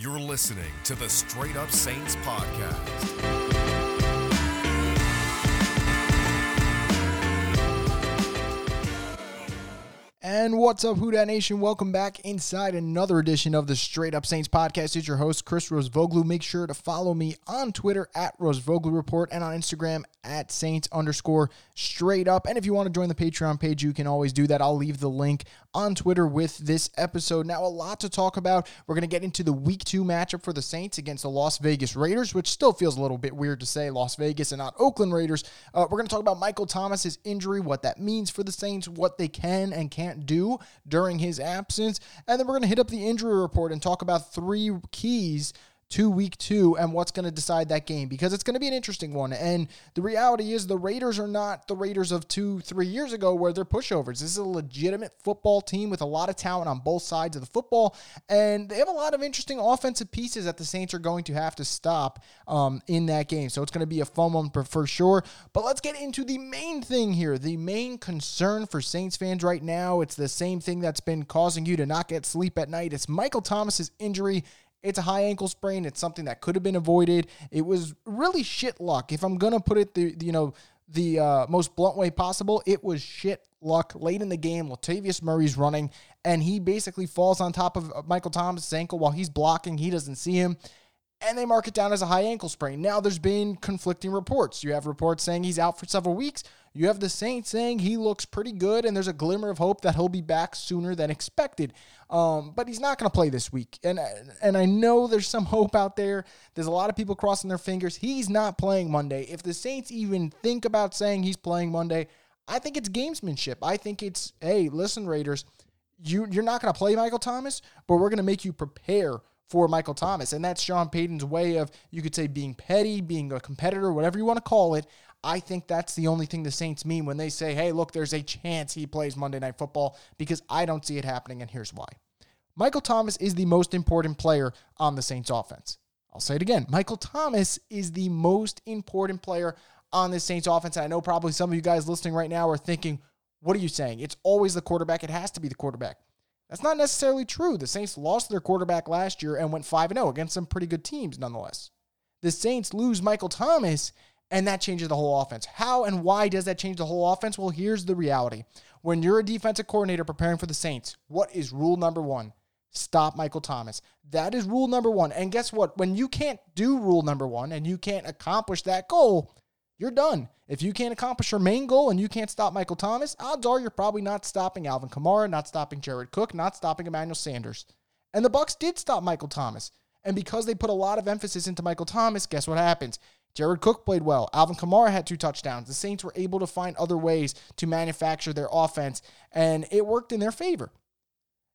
You're listening to the Straight Up Saints podcast. And what's up, Who Dat Nation? Welcome back inside another edition of the Straight Up Saints podcast. It's your host, Chris Rosvoglou. Make sure to follow me on Twitter at Rosvoglou Report and on Instagram at Saints underscore straight up. And if you want to join the Patreon page, you can always do that. I'll leave the link on Twitter with this episode. Now, a lot to talk about. We're going to get into the week two matchup for the Saints against the Las Vegas Raiders, which still feels a little bit weird to say Las Vegas and not Oakland Raiders. Uh, we're going to talk about Michael Thomas's injury, what that means for the Saints, what they can and can't do during his absence. And then we're going to hit up the injury report and talk about three keys to week two and what's going to decide that game because it's going to be an interesting one. And the reality is, the Raiders are not the Raiders of two, three years ago where they're pushovers. This is a legitimate football team with a lot of talent on both sides of the football. And they have a lot of interesting offensive pieces that the Saints are going to have to stop um, in that game. So it's going to be a fun one for sure. But let's get into the main thing here. The main concern for Saints fans right now, it's the same thing that's been causing you to not get sleep at night. It's Michael Thomas's injury it's a high ankle sprain. It's something that could have been avoided. It was really shit luck. If I'm gonna put it the you know the uh, most blunt way possible, it was shit luck late in the game. Latavius Murray's running, and he basically falls on top of Michael Thomas' ankle while he's blocking. He doesn't see him, and they mark it down as a high ankle sprain. Now, there's been conflicting reports. You have reports saying he's out for several weeks. You have the Saints saying he looks pretty good, and there's a glimmer of hope that he'll be back sooner than expected. Um, but he's not going to play this week, and and I know there's some hope out there. There's a lot of people crossing their fingers. He's not playing Monday. If the Saints even think about saying he's playing Monday, I think it's gamesmanship. I think it's hey, listen, Raiders, you you're not going to play Michael Thomas, but we're going to make you prepare for Michael Thomas. And that's Sean Payton's way of, you could say, being petty, being a competitor, whatever you want to call it. I think that's the only thing the Saints mean when they say, hey, look, there's a chance he plays Monday Night Football because I don't see it happening, and here's why. Michael Thomas is the most important player on the Saints offense. I'll say it again. Michael Thomas is the most important player on the Saints offense. And I know probably some of you guys listening right now are thinking, what are you saying? It's always the quarterback. It has to be the quarterback. That's not necessarily true. The Saints lost their quarterback last year and went 5 0 against some pretty good teams nonetheless. The Saints lose Michael Thomas and that changes the whole offense. How and why does that change the whole offense? Well, here's the reality. When you're a defensive coordinator preparing for the Saints, what is rule number one? Stop Michael Thomas. That is rule number one. And guess what? When you can't do rule number one and you can't accomplish that goal, you're done. If you can't accomplish your main goal and you can't stop Michael Thomas, odds are you're probably not stopping Alvin Kamara, not stopping Jared Cook, not stopping Emmanuel Sanders. And the Bucs did stop Michael Thomas. And because they put a lot of emphasis into Michael Thomas, guess what happens? Jared Cook played well. Alvin Kamara had two touchdowns. The Saints were able to find other ways to manufacture their offense, and it worked in their favor.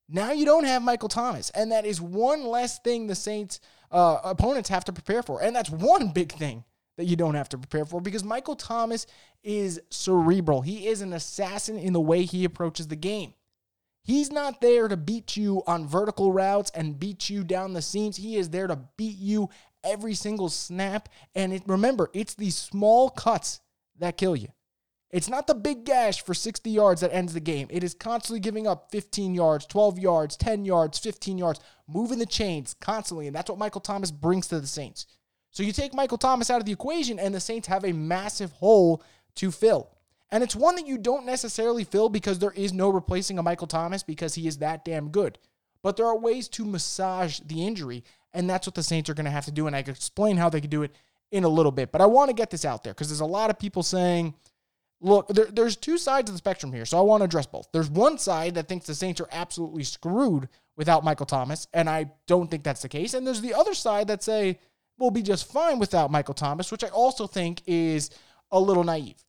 Now you don't have Michael Thomas, and that is one less thing the Saints' uh, opponents have to prepare for. And that's one big thing that you don't have to prepare for because Michael Thomas is cerebral. He is an assassin in the way he approaches the game. He's not there to beat you on vertical routes and beat you down the seams. He is there to beat you every single snap. And it, remember, it's these small cuts that kill you. It's not the big gash for 60 yards that ends the game. It is constantly giving up 15 yards, 12 yards, 10 yards, 15 yards, moving the chains constantly. And that's what Michael Thomas brings to the Saints. So you take Michael Thomas out of the equation, and the Saints have a massive hole to fill. And it's one that you don't necessarily fill because there is no replacing a Michael Thomas because he is that damn good. But there are ways to massage the injury. And that's what the Saints are going to have to do. And I can explain how they can do it in a little bit. But I want to get this out there because there's a lot of people saying, look, there, there's two sides of the spectrum here. So I want to address both. There's one side that thinks the Saints are absolutely screwed without Michael Thomas. And I don't think that's the case. And there's the other side that say, we'll be just fine without Michael Thomas, which I also think is a little naive.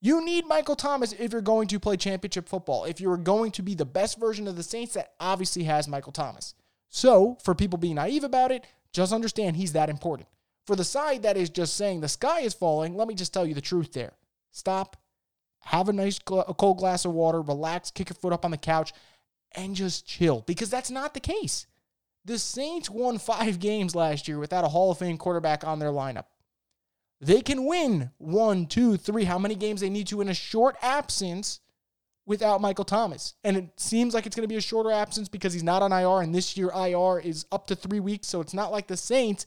You need Michael Thomas if you're going to play championship football. If you're going to be the best version of the Saints, that obviously has Michael Thomas. So, for people being naive about it, just understand he's that important. For the side that is just saying the sky is falling, let me just tell you the truth there. Stop, have a nice a cold glass of water, relax, kick your foot up on the couch, and just chill because that's not the case. The Saints won five games last year without a Hall of Fame quarterback on their lineup. They can win one, two, three, how many games they need to in a short absence without Michael Thomas. And it seems like it's going to be a shorter absence because he's not on IR, and this year IR is up to three weeks. So it's not like the Saints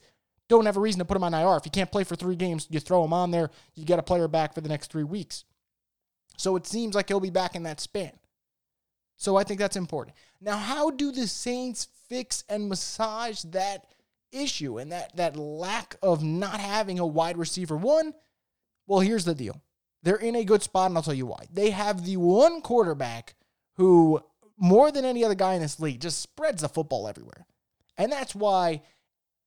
don't have a reason to put him on IR. If he can't play for three games, you throw him on there, you get a player back for the next three weeks. So it seems like he'll be back in that span. So I think that's important. Now, how do the Saints fix and massage that issue and that, that lack of not having a wide receiver one? Well, here's the deal. They're in a good spot, and I'll tell you why. They have the one quarterback who, more than any other guy in this league, just spreads the football everywhere. And that's why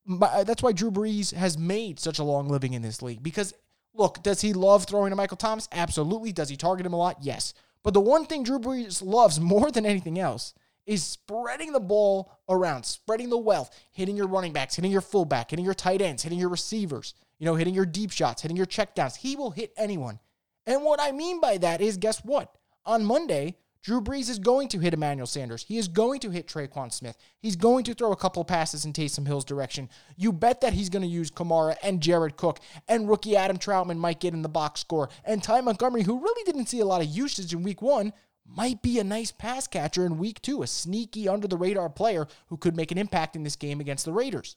uh, that's why Drew Brees has made such a long living in this league. Because look, does he love throwing to Michael Thomas? Absolutely. Does he target him a lot? Yes. But the one thing Drew Brees loves more than anything else is spreading the ball around, spreading the wealth, hitting your running backs, hitting your fullback, hitting your tight ends, hitting your receivers, you know, hitting your deep shots, hitting your checkdowns. He will hit anyone. And what I mean by that is guess what? On Monday, Drew Brees is going to hit Emmanuel Sanders. He is going to hit Tre'Quan Smith. He's going to throw a couple passes in Taysom Hill's direction. You bet that he's going to use Kamara and Jared Cook, and rookie Adam Trautman might get in the box score. And Ty Montgomery, who really didn't see a lot of usage in week one, might be a nice pass catcher in week two, a sneaky under the radar player who could make an impact in this game against the Raiders.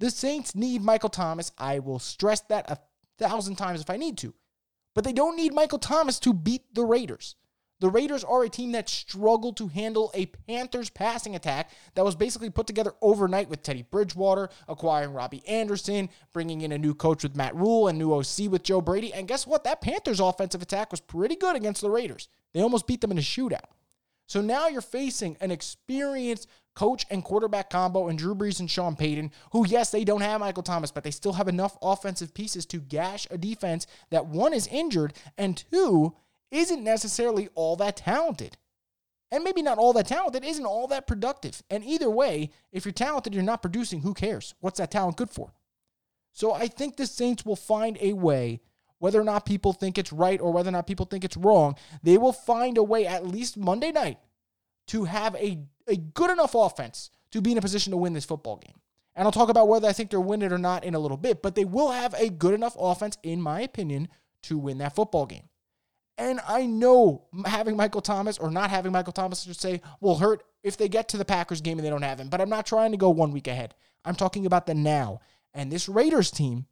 The Saints need Michael Thomas. I will stress that a thousand times if I need to. But they don't need Michael Thomas to beat the Raiders. The Raiders are a team that struggled to handle a Panthers passing attack that was basically put together overnight with Teddy Bridgewater, acquiring Robbie Anderson, bringing in a new coach with Matt Rhule and new OC with Joe Brady. And guess what? That Panthers offensive attack was pretty good against the Raiders. They almost beat them in a shootout. So now you're facing an experienced coach and quarterback combo and Drew Brees and Sean Payton, who, yes, they don't have Michael Thomas, but they still have enough offensive pieces to gash a defense that one is injured and two isn't necessarily all that talented. And maybe not all that talented isn't all that productive. And either way, if you're talented, you're not producing, who cares? What's that talent good for? So I think the Saints will find a way, whether or not people think it's right or whether or not people think it's wrong, they will find a way at least Monday night to have a, a good enough offense to be in a position to win this football game. And I'll talk about whether I think they're winning or not in a little bit, but they will have a good enough offense, in my opinion, to win that football game. And I know having Michael Thomas or not having Michael Thomas, I should say, will hurt if they get to the Packers game and they don't have him. But I'm not trying to go one week ahead. I'm talking about the now. And this Raiders team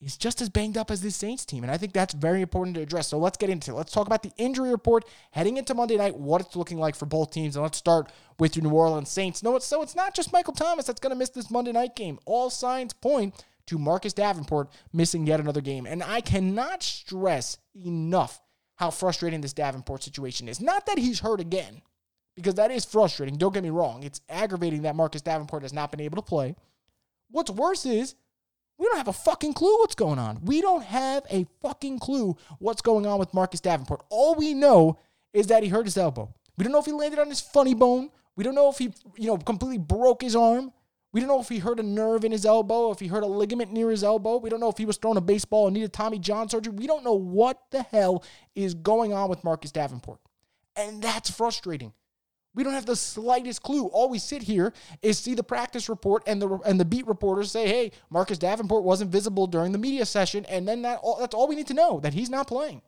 is just as banged up as this Saints team. And I think that's very important to address. So let's get into it. Let's talk about the injury report heading into Monday night, what it's looking like for both teams. And let's start with your New Orleans Saints. No, it's, so it's not just Michael Thomas that's going to miss this Monday night game. All signs point to Marcus Davenport missing yet another game. And I cannot stress enough how frustrating this Davenport situation is. Not that he's hurt again, because that is frustrating. Don't get me wrong. It's aggravating that Marcus Davenport has not been able to play. What's worse is we don't have a fucking clue what's going on. We don't have a fucking clue what's going on with Marcus Davenport. All we know is that he hurt his elbow. We don't know if he landed on his funny bone. We don't know if he, you know, completely broke his arm. We don't know if he hurt a nerve in his elbow, if he hurt a ligament near his elbow. We don't know if he was throwing a baseball and needed Tommy John surgery. We don't know what the hell is going on with Marcus Davenport. And that's frustrating. We don't have the slightest clue. All we sit here is see the practice report and the and the beat reporters say, "Hey, Marcus Davenport wasn't visible during the media session," and then that that's all we need to know that he's not playing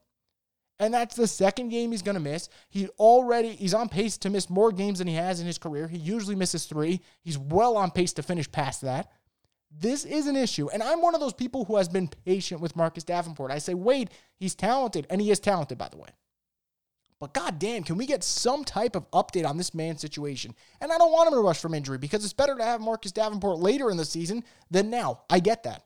and that's the second game he's going to miss. He already he's on pace to miss more games than he has in his career. He usually misses 3. He's well on pace to finish past that. This is an issue, and I'm one of those people who has been patient with Marcus Davenport. I say, "Wait, he's talented, and he is talented by the way." But goddamn, can we get some type of update on this man's situation? And I don't want him to rush from injury because it's better to have Marcus Davenport later in the season than now. I get that.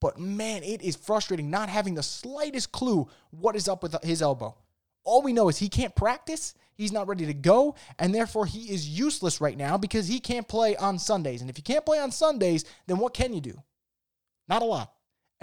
But man, it is frustrating not having the slightest clue what is up with his elbow. All we know is he can't practice, he's not ready to go, and therefore he is useless right now because he can't play on Sundays. And if you can't play on Sundays, then what can you do? Not a lot.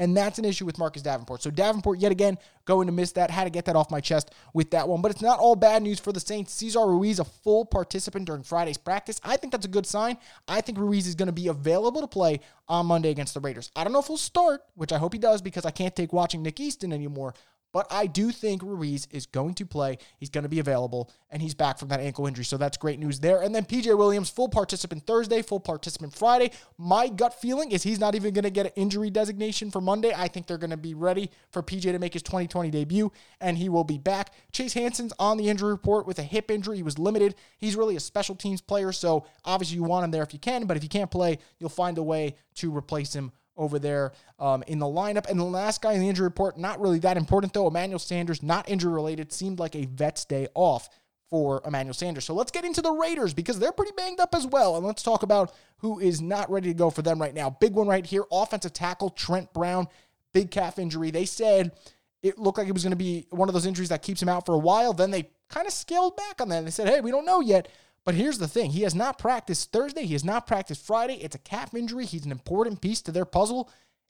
And that's an issue with Marcus Davenport. So Davenport, yet again, going to miss that. Had to get that off my chest with that one. But it's not all bad news for the Saints. Cesar Ruiz, a full participant during Friday's practice. I think that's a good sign. I think Ruiz is going to be available to play on Monday against the Raiders. I don't know if he'll start, which I hope he does because I can't take watching Nick Easton anymore. But I do think Ruiz is going to play. He's going to be available, and he's back from that ankle injury. So that's great news there. And then PJ Williams, full participant Thursday, full participant Friday. My gut feeling is he's not even going to get an injury designation for Monday. I think they're going to be ready for PJ to make his 2020 debut, and he will be back. Chase Hansen's on the injury report with a hip injury. He was limited. He's really a special teams player, so obviously you want him there if you can, but if you can't play, you'll find a way to replace him over there um, in the lineup. And the last guy in the injury report, not really that important though. Emmanuel Sanders, not injury related, seemed like a vet's day off for Emmanuel Sanders. So let's get into the Raiders because they're pretty banged up as well. And let's talk about who is not ready to go for them right now. Big one right here offensive tackle Trent Brown, big calf injury. They said it looked like it was going to be one of those injuries that keeps him out for a while. Then they kind of scaled back on that. They said, hey, we don't know yet. But here's the thing he has not practiced Thursday. He has not practiced Friday. It's a calf injury. He's an important piece to their puzzle.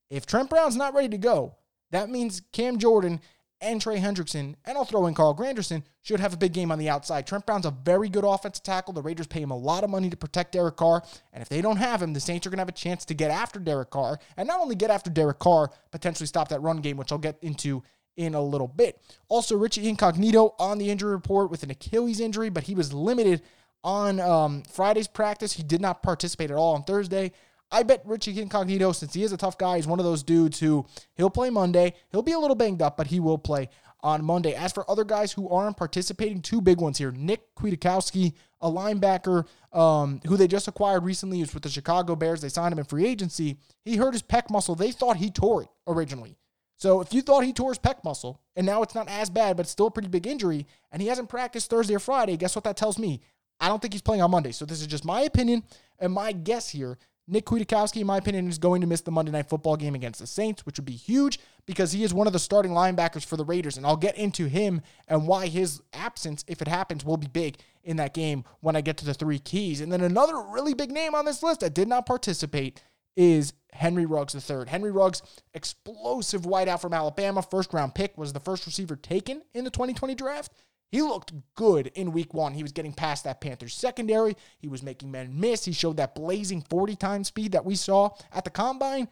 If Trent Brown's not ready to go, that means Cam Jordan and Trey Hendrickson, and I'll throw in Carl Granderson, should have a big game on the outside. Trent Brown's a very good offensive tackle. The Raiders pay him a lot of money to protect Derek Carr. And if they don't have him, the Saints are going to have a chance to get after Derek Carr. And not only get after Derek Carr, potentially stop that run game, which I'll get into in a little bit. Also, Richie Incognito on the injury report with an Achilles injury, but he was limited on um, Friday's practice. He did not participate at all on Thursday. I bet Richie Incognito, since he is a tough guy, he's one of those dudes who he'll play Monday. He'll be a little banged up, but he will play on Monday. As for other guys who aren't participating, two big ones here. Nick Kwiatkowski, a linebacker um, who they just acquired recently, is with the Chicago Bears. They signed him in free agency. He hurt his pec muscle. They thought he tore it originally. So if you thought he tore his pec muscle, and now it's not as bad, but it's still a pretty big injury, and he hasn't practiced Thursday or Friday, guess what that tells me? I don't think he's playing on Monday. So this is just my opinion and my guess here. Nick Kwiatkowski, in my opinion, is going to miss the Monday Night Football game against the Saints, which would be huge because he is one of the starting linebackers for the Raiders. And I'll get into him and why his absence, if it happens, will be big in that game when I get to the three keys. And then another really big name on this list that did not participate is Henry Ruggs III. Henry Ruggs, explosive wideout from Alabama, first round pick, was the first receiver taken in the 2020 draft. He looked good in week one. He was getting past that Panthers secondary. He was making men miss. He showed that blazing 40 time speed that we saw at the combine,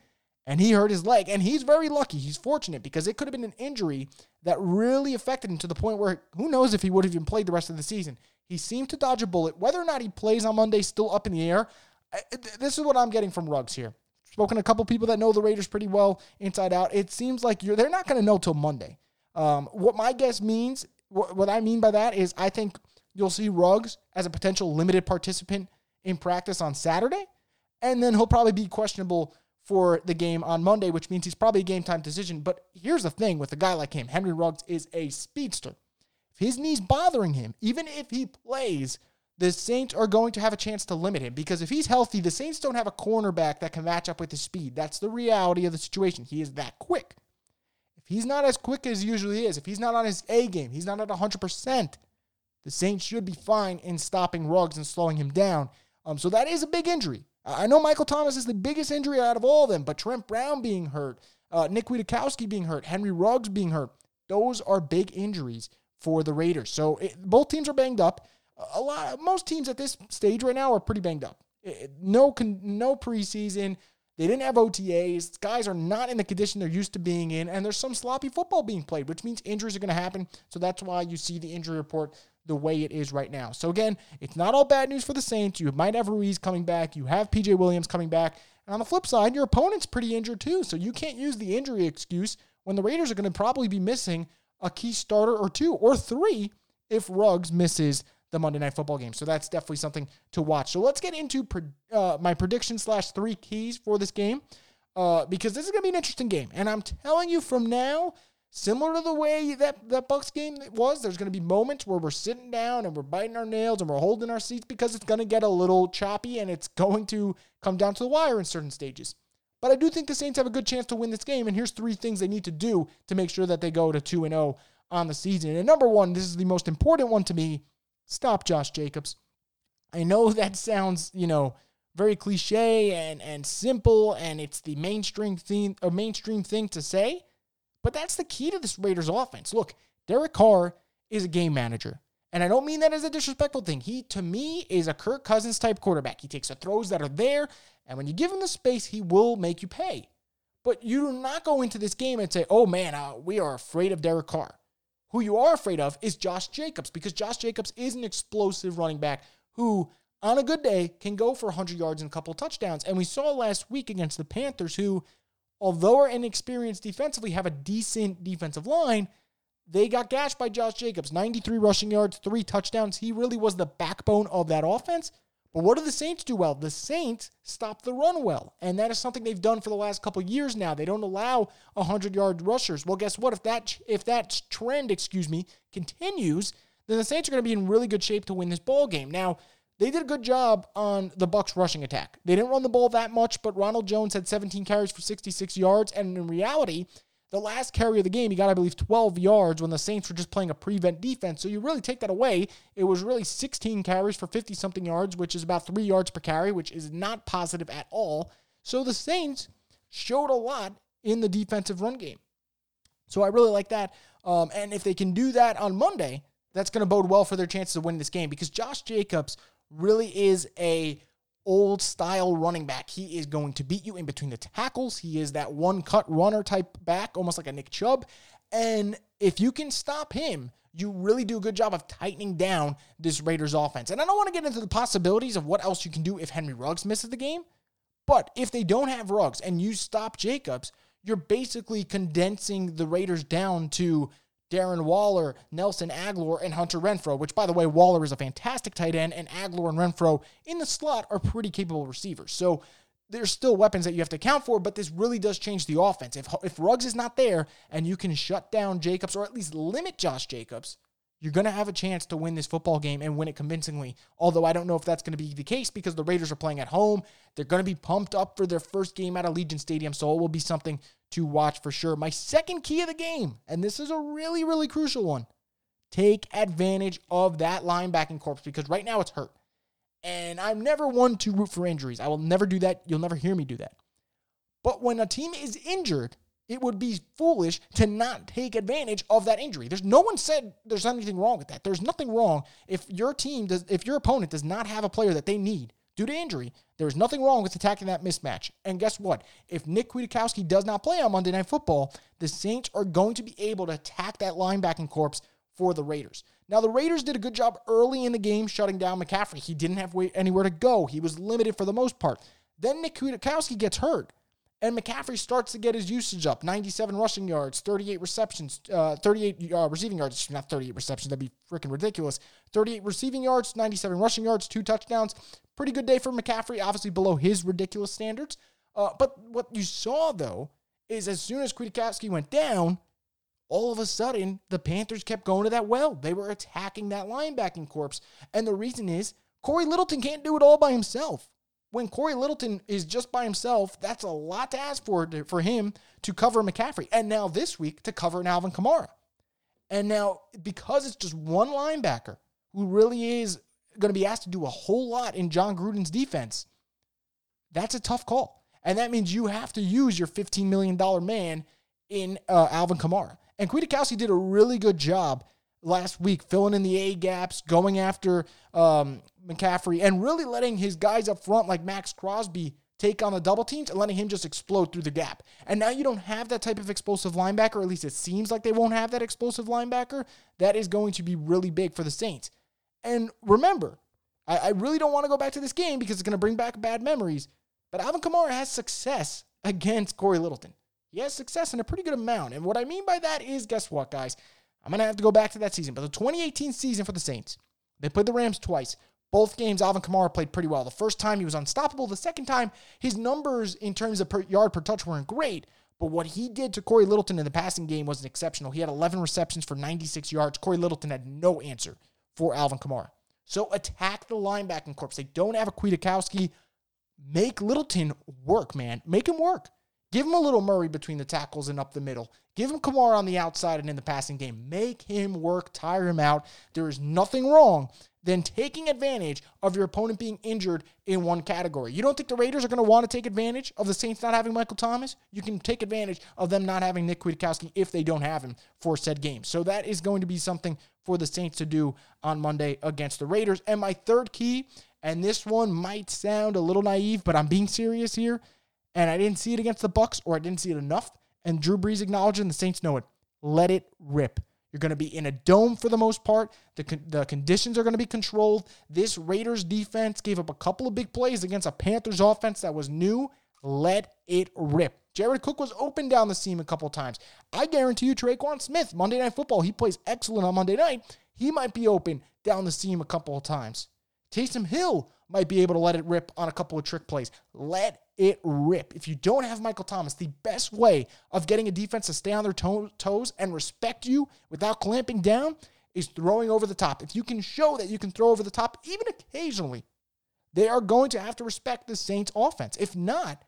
and he hurt his leg. And he's very lucky. He's fortunate because it could have been an injury that really affected him to the point where who knows if he would have even played the rest of the season. He seemed to dodge a bullet. Whether or not he plays on Monday, still up in the air. This is what I'm getting from Ruggs here. Spoken to a couple people that know the Raiders pretty well inside out. It seems like they're not going to know till Monday. Um, what my guess means what I mean by that is I think you'll see Ruggs as a potential limited participant in practice on Saturday, and then he'll probably be questionable for the game on Monday, which means he's probably a game time decision. But here's the thing with a guy like him Henry Ruggs is a speedster. If his knee's bothering him, even if he plays, the Saints are going to have a chance to limit him because if he's healthy, the Saints don't have a cornerback that can match up with his speed. That's the reality of the situation. He is that quick he's not as quick as he usually is, if he's not on his A game, he's not at 100%, the Saints should be fine in stopping Ruggs and slowing him down. Um, so that is a big injury. I know Michael Thomas is the biggest injury out of all of them, but Trent Brown being hurt, uh, Nick Kwiatkowski being hurt, Henry Ruggs being hurt, those are big injuries for the Raiders. So it, both teams are banged up. A lot, most teams at this stage right now are pretty banged up. It, no, no preseason. They didn't have OTAs. Guys are not in the condition they're used to being in, and there's some sloppy football being played, which means injuries are going to happen. So that's why you see the injury report the way it is right now. So again, it's not all bad news for the Saints. You might have Ruiz coming back. You have PJ Williams coming back. And on the flip side, your opponent's pretty injured too. So you can't use the injury excuse when the Raiders are going to probably be missing a key starter or two or three if Ruggs misses the Monday Night Football game. So that's definitely something to watch. So let's get into uh, my prediction slash three keys for this game uh, because this is going to be an interesting game. And I'm telling you from now, similar to the way that, that Bucs game was, there's going to be moments where we're sitting down and we're biting our nails and we're holding our seats because it's going to get a little choppy and it's going to come down to the wire in certain stages. But I do think the Saints have a good chance to win this game. And here's three things they need to do to make sure that they go to 2 0 on the season. And number one, this is the most important one to me Stop Josh Jacobs. I know that sounds, you know, very cliche and, and simple, and it's the mainstream thing, a mainstream thing to say, but that's the key to this Raiders offense. Look, Derek Carr is a game manager. And I don't mean that as a disrespectful thing. He, to me, is a Kirk Cousins type quarterback. He takes the throws that are there, and when you give him the space, he will make you pay. But you do not go into this game and say, oh man, uh, we are afraid of Derek Carr. Who you are afraid of is Josh Jacobs because Josh Jacobs is an explosive running back who, on a good day, can go for 100 yards and a couple touchdowns. And we saw last week against the Panthers, who, although are inexperienced defensively, have a decent defensive line. They got gashed by Josh Jacobs 93 rushing yards, three touchdowns. He really was the backbone of that offense. But what do the Saints do well? The Saints stop the run well. And that is something they've done for the last couple years now. They don't allow 100-yard rushers. Well, guess what? If that if that trend, excuse me, continues, then the Saints are going to be in really good shape to win this ball game. Now, they did a good job on the Bucs rushing attack. They didn't run the ball that much, but Ronald Jones had 17 carries for 66 yards, and in reality, the last carry of the game, he got, I believe, 12 yards when the Saints were just playing a prevent defense. So you really take that away. It was really 16 carries for 50 something yards, which is about three yards per carry, which is not positive at all. So the Saints showed a lot in the defensive run game. So I really like that. Um, and if they can do that on Monday, that's going to bode well for their chances of winning this game because Josh Jacobs really is a old style running back. He is going to beat you in between the tackles. He is that one cut runner type back, almost like a Nick Chubb. And if you can stop him, you really do a good job of tightening down this Raiders offense. And I don't want to get into the possibilities of what else you can do if Henry Ruggs misses the game. But if they don't have Ruggs and you stop Jacobs, you're basically condensing the Raiders down to Darren Waller, Nelson Agholor, and Hunter Renfrow, which, by the way, Waller is a fantastic tight end, and Agholor and Renfrow in the slot are pretty capable receivers. So there's still weapons that you have to account for, but this really does change the offense. If, if Ruggs is not there and you can shut down Jacobs or at least limit Josh Jacobs, you're going to have a chance to win this football game and win it convincingly. Although I don't know if that's going to be the case because the Raiders are playing at home. They're going to be pumped up for their first game at Allegiant Stadium, so it will be something to watch for sure. My second key of the game, and this is a really, really crucial one take advantage of that linebacking corpse because right now it's hurt. And I'm never one to root for injuries. I will never do that. You'll never hear me do that. But when a team is injured, it would be foolish to not take advantage of that injury. There's no one said there's anything wrong with that. There's nothing wrong if your team does if your opponent does not have a player that they need due to injury. There's nothing wrong with attacking that mismatch. And guess what? If Nick Kwiatkowski does not play on Monday Night Football, the Saints are going to be able to attack that linebacking corpse for the Raiders. Now, the Raiders did a good job early in the game shutting down McCaffrey. He didn't have anywhere to go. He was limited for the most part. Then Nick Kwiatkowski gets hurt. And McCaffrey starts to get his usage up 97 rushing yards, 38 receptions, uh, 38 uh, receiving yards. Not 38 receptions, that'd be freaking ridiculous. 38 receiving yards, 97 rushing yards, two touchdowns. Pretty good day for McCaffrey, obviously below his ridiculous standards. Uh, but what you saw, though, is as soon as Kwiatkowski went down, all of a sudden the Panthers kept going to that well. They were attacking that linebacking corpse. And the reason is Cory Littleton can't do it all by himself when Cory Littleton is just by himself, that's a lot to ask for to, for him to cover McCaffrey. And now this week to cover an Alvin Kamara. And now because it's just one linebacker who really is going to be asked to do a whole lot in Jon Gruden's defense, that's a tough call. And that means you have to use your $15 million man in uh, Alvin Kamara. And Kwiatkowski did a really good job last week, filling in the A gaps, going after um, McCaffrey, and really letting his guys up front, like Maxx Crosby, take on the double teams and letting him just explode through the gap. And now you don't have that type of explosive linebacker, at least it seems like they won't have that explosive linebacker. That is going to be really big for the Saints. And remember, I, I really don't want to go back to this game because it's going to bring back bad memories. But Alvin Kamara has success against Cory Littleton. He has success in a pretty good amount. And what I mean by that is, guess what, guys? I'm going to have to go back to that season. But the 2018 season for the Saints, they played the Rams twice. Both games, Alvin Kamara played pretty well. The first time he was unstoppable. The second time, his numbers in terms of per yard per touch weren't great. But what he did to Cory Littleton in the passing game was exceptional. He had 11 receptions for 96 yards. Cory Littleton had no answer for Alvin Kamara. So attack the linebacking corps. They don't have a Kwiatkowski. Make Littleton work, man. Make him work. Give him a little Murray between the tackles and up the middle. Give him Kamara on the outside and in the passing game. Make him work, tire him out. There is nothing wrong than taking advantage of your opponent being injured in one category. You don't think the Raiders are going to want to take advantage of the Saints not having Michael Thomas? You can take advantage of them not having Nick Kwiatkowski if they don't have him for said game. So that is going to be something for the Saints to do on Monday against the Raiders. And my third key, and this one might sound a little naive, but I'm being serious here And I didn't see it against the Bucs, or I didn't see it enough. And Drew Brees acknowledging the Saints know it. Let it rip. You're going to be in a dome for the most part. The, con- the conditions are going to be controlled. This Raiders defense gave up a couple of big plays against a Panthers offense that was new. Let it rip. Jared Cook was open down the seam a couple times. I guarantee you, Tre'Quan Smith, Monday Night Football, he plays excellent on Monday night. He might be open down the seam a couple of times. Taysom Hill might be able to let it rip on a couple of trick plays. Let it rip. If you don't have Michael Thomas, the best way of getting a defense to stay on their to- toes and respect you without clamping down is throwing over the top. If you can show that you can throw over the top, even occasionally, they are going to have to respect the Saints offense. If not,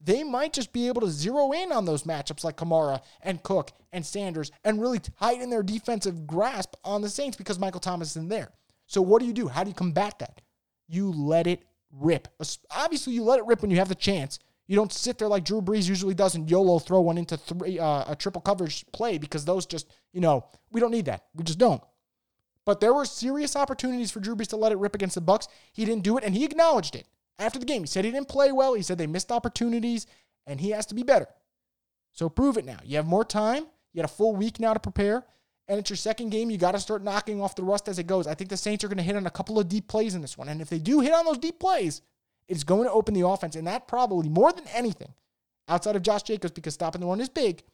they might just be able to zero in on those matchups like Kamara and Cook and Sanders and really tighten their defensive grasp on the Saints because Michael Thomas isn't there. So what do you do? How do you combat that? You let it rip. Obviously, you let it rip when you have the chance. You don't sit there like Drew Brees usually does and YOLO throw one into three uh, a triple coverage play because those just you know we don't need that. We just don't. But there were serious opportunities for Drew Brees to let it rip against the Bucs. He didn't do it, and he acknowledged it after the game. He said he didn't play well. He said they missed opportunities, and he has to be better. So prove it now. You have more time. You had a full week now to prepare and it's your second game, you got to start knocking off the rust as it goes. I think the Saints are going to hit on a couple of deep plays in this one. And if they do hit on those deep plays, it's going to open the offense. And that probably, more than anything, outside of Josh Jacobs, because stopping the run is big,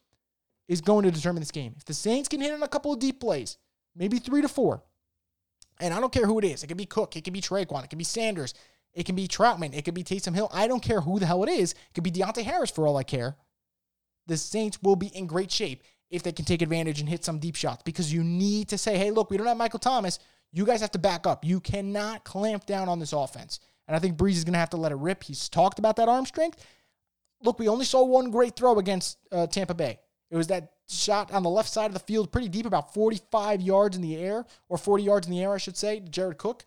is going to determine this game. If the Saints can hit on a couple of deep plays, maybe three to four, and I don't care who it is. It could be Cook, it could be Tre'Quan, it could be Sanders, it can be Trautman. it could be Taysom Hill. I don't care who the hell it is. It could be Deonte Harris for all I care. The Saints will be in great shape if they can take advantage and hit some deep shots because you need to say, hey, look, we don't have Michael Thomas. You guys have to back up. You cannot clamp down on this offense. And I think Brees is going to have to let it rip. He's talked about that arm strength. Look, we only saw one great throw against uh, Tampa Bay. It was that shot on the left side of the field, pretty deep, about 45 yards in the air, or 40 yards in the air, I should say, Jared Cook.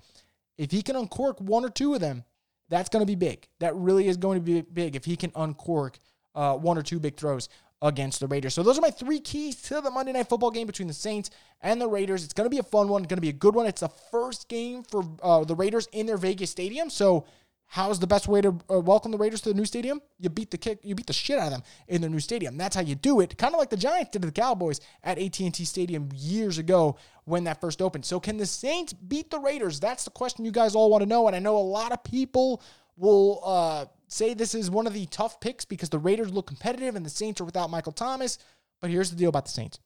If he can uncork one or two of them, that's going to be big. That really is going to be big if he can uncork uh, one or two big throws against the Raiders. So those are my three keys to the Monday Night Football game between the Saints and the Raiders. It's going to be a fun one. It's going to be a good one. It's the first game for uh, the Raiders in their Vegas stadium. So how's the best way to uh, welcome the Raiders to the new stadium? You beat the kick, you beat the shit out of them in their new stadium. That's how you do it. Kind of like the Giants did to the Cowboys at AT&T Stadium years ago when that first opened. So can the Saints beat the Raiders? That's the question you guys all want to know. And I know a lot of people will uh, say this is one of the tough picks because the Raiders look competitive and the Saints are without Michael Thomas. But here's the deal about the Saints.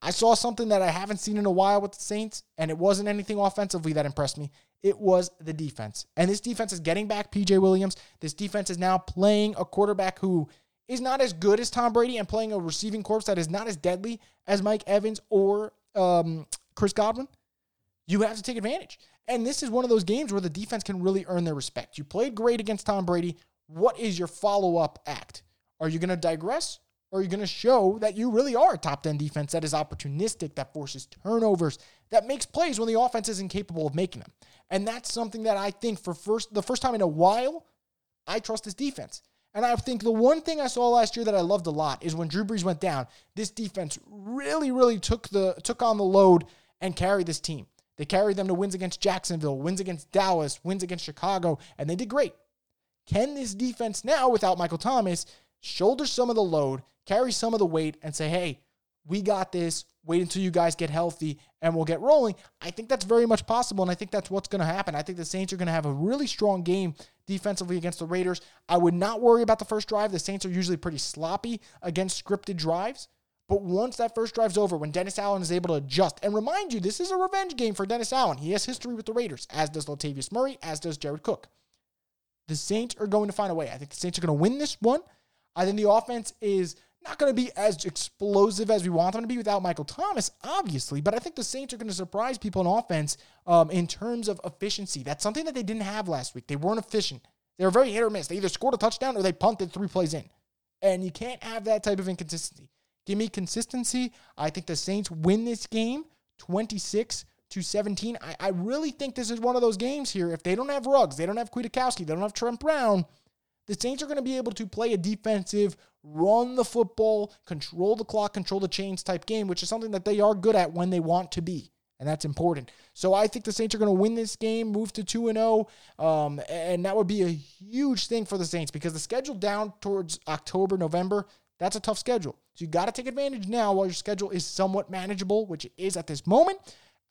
I saw something that I haven't seen in a while with the Saints, and it wasn't anything offensively that impressed me. It was the defense. And this defense is getting back PJ Williams. This defense is now playing a quarterback who is not as good as Tom Brady and playing a receiving corps that is not as deadly as Mike Evans or um, Chris Godwin. You have to take advantage. And this is one of those games where the defense can really earn their respect. You played great against Tom Brady. What is your follow up act? Are you going to digress? Or are you going to show that you really are a top 10 defense that is opportunistic, that forces turnovers, that makes plays when the offense is incapable of making them? And that's something that I think for first the first time in a while, I trust this defense. And I think the one thing I saw last year that I loved a lot is when Drew Brees went down, this defense really, really took the took on the load and carried this team. They carried them to wins against Jacksonville, wins against Dallas, wins against Chicago, and they did great. Can this defense now, without Michael Thomas, shoulder some of the load, carry some of the weight, and say, hey, we got this. Wait until you guys get healthy and we'll get rolling. I think that's very much possible, and I think that's what's going to happen. I think the Saints are going to have a really strong game defensively against the Raiders. I would not worry about the first drive. The Saints are usually pretty sloppy against scripted drives. But once that first drive's over, when Dennis Allen is able to adjust, and remind you, this is a revenge game for Dennis Allen. He has history with the Raiders, as does Latavius Murray, as does Jared Cook. The Saints are going to find a way. I think the Saints are going to win this one. I think the offense is not going to be as explosive as we want them to be without Michael Thomas, obviously. But I think the Saints are going to surprise people in offense um, in terms of efficiency. That's something that they didn't have last week. They weren't efficient. They were very hit or miss. They either scored a touchdown or they punted three plays in. And you can't have that type of inconsistency. Give me consistency. I think the Saints win this game 26 to 17. I, I really think this is one of those games here. If they don't have Ruggs, they don't have Kwiatkowski, they don't have Trent Brown, the Saints are going to be able to play a defensive, run the football, control the clock, control the chains type game, which is something that they are good at when they want to be. and that's important. So I think the Saints are going to win this game, move to 2 and 0, um, and that would be a huge thing for the Saints because the schedule down towards October, November, that's a tough schedule. So you got to take advantage now while your schedule is somewhat manageable, which it is at this moment.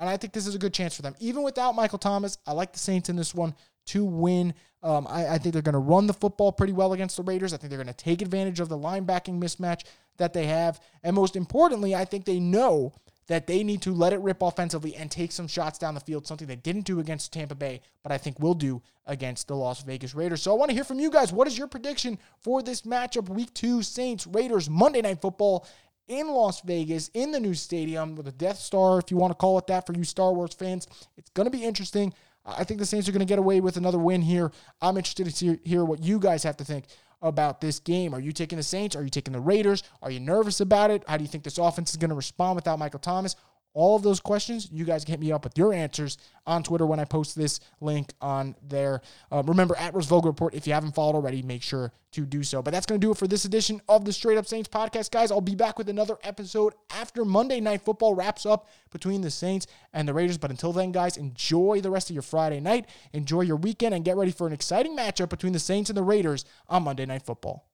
And I think this is a good chance for them. Even without Michael Thomas, I like the Saints in this one to win. Um, I, I, think they're going to run the football pretty well against the Raiders. I think they're going to take advantage of the linebacking mismatch that they have. And most importantly, I think they know that they need to let it rip offensively and take some shots down the field, something they didn't do against Tampa Bay, but I think will do against the Las Vegas Raiders. So I want to hear from you guys. What is your prediction for this matchup, week two, Saints, Raiders, Monday Night Football? In Las Vegas in the new stadium with a Death Star, if you want to call it that for you Star Wars fans. It's going to be interesting. I think the Saints are going to get away with another win here. I'm interested to hear what you guys have to think about this game. Are you taking the Saints? Are you taking the Raiders? Are you nervous about it? How do you think this offense is going to respond without Michael Thomas? All of those questions, you guys can hit me up with your answers on Twitter when I post this link on there. Uh, remember, at Rosvoglou Report, if you haven't followed already, make sure to do so. But that's going to do it for this edition of the Straight Up Saints podcast, guys. I'll be back with another episode after Monday Night Football wraps up between the Saints and the Raiders. But until then, guys, enjoy the rest of your Friday night, enjoy your weekend, and get ready for an exciting matchup between the Saints and the Raiders on Monday Night Football.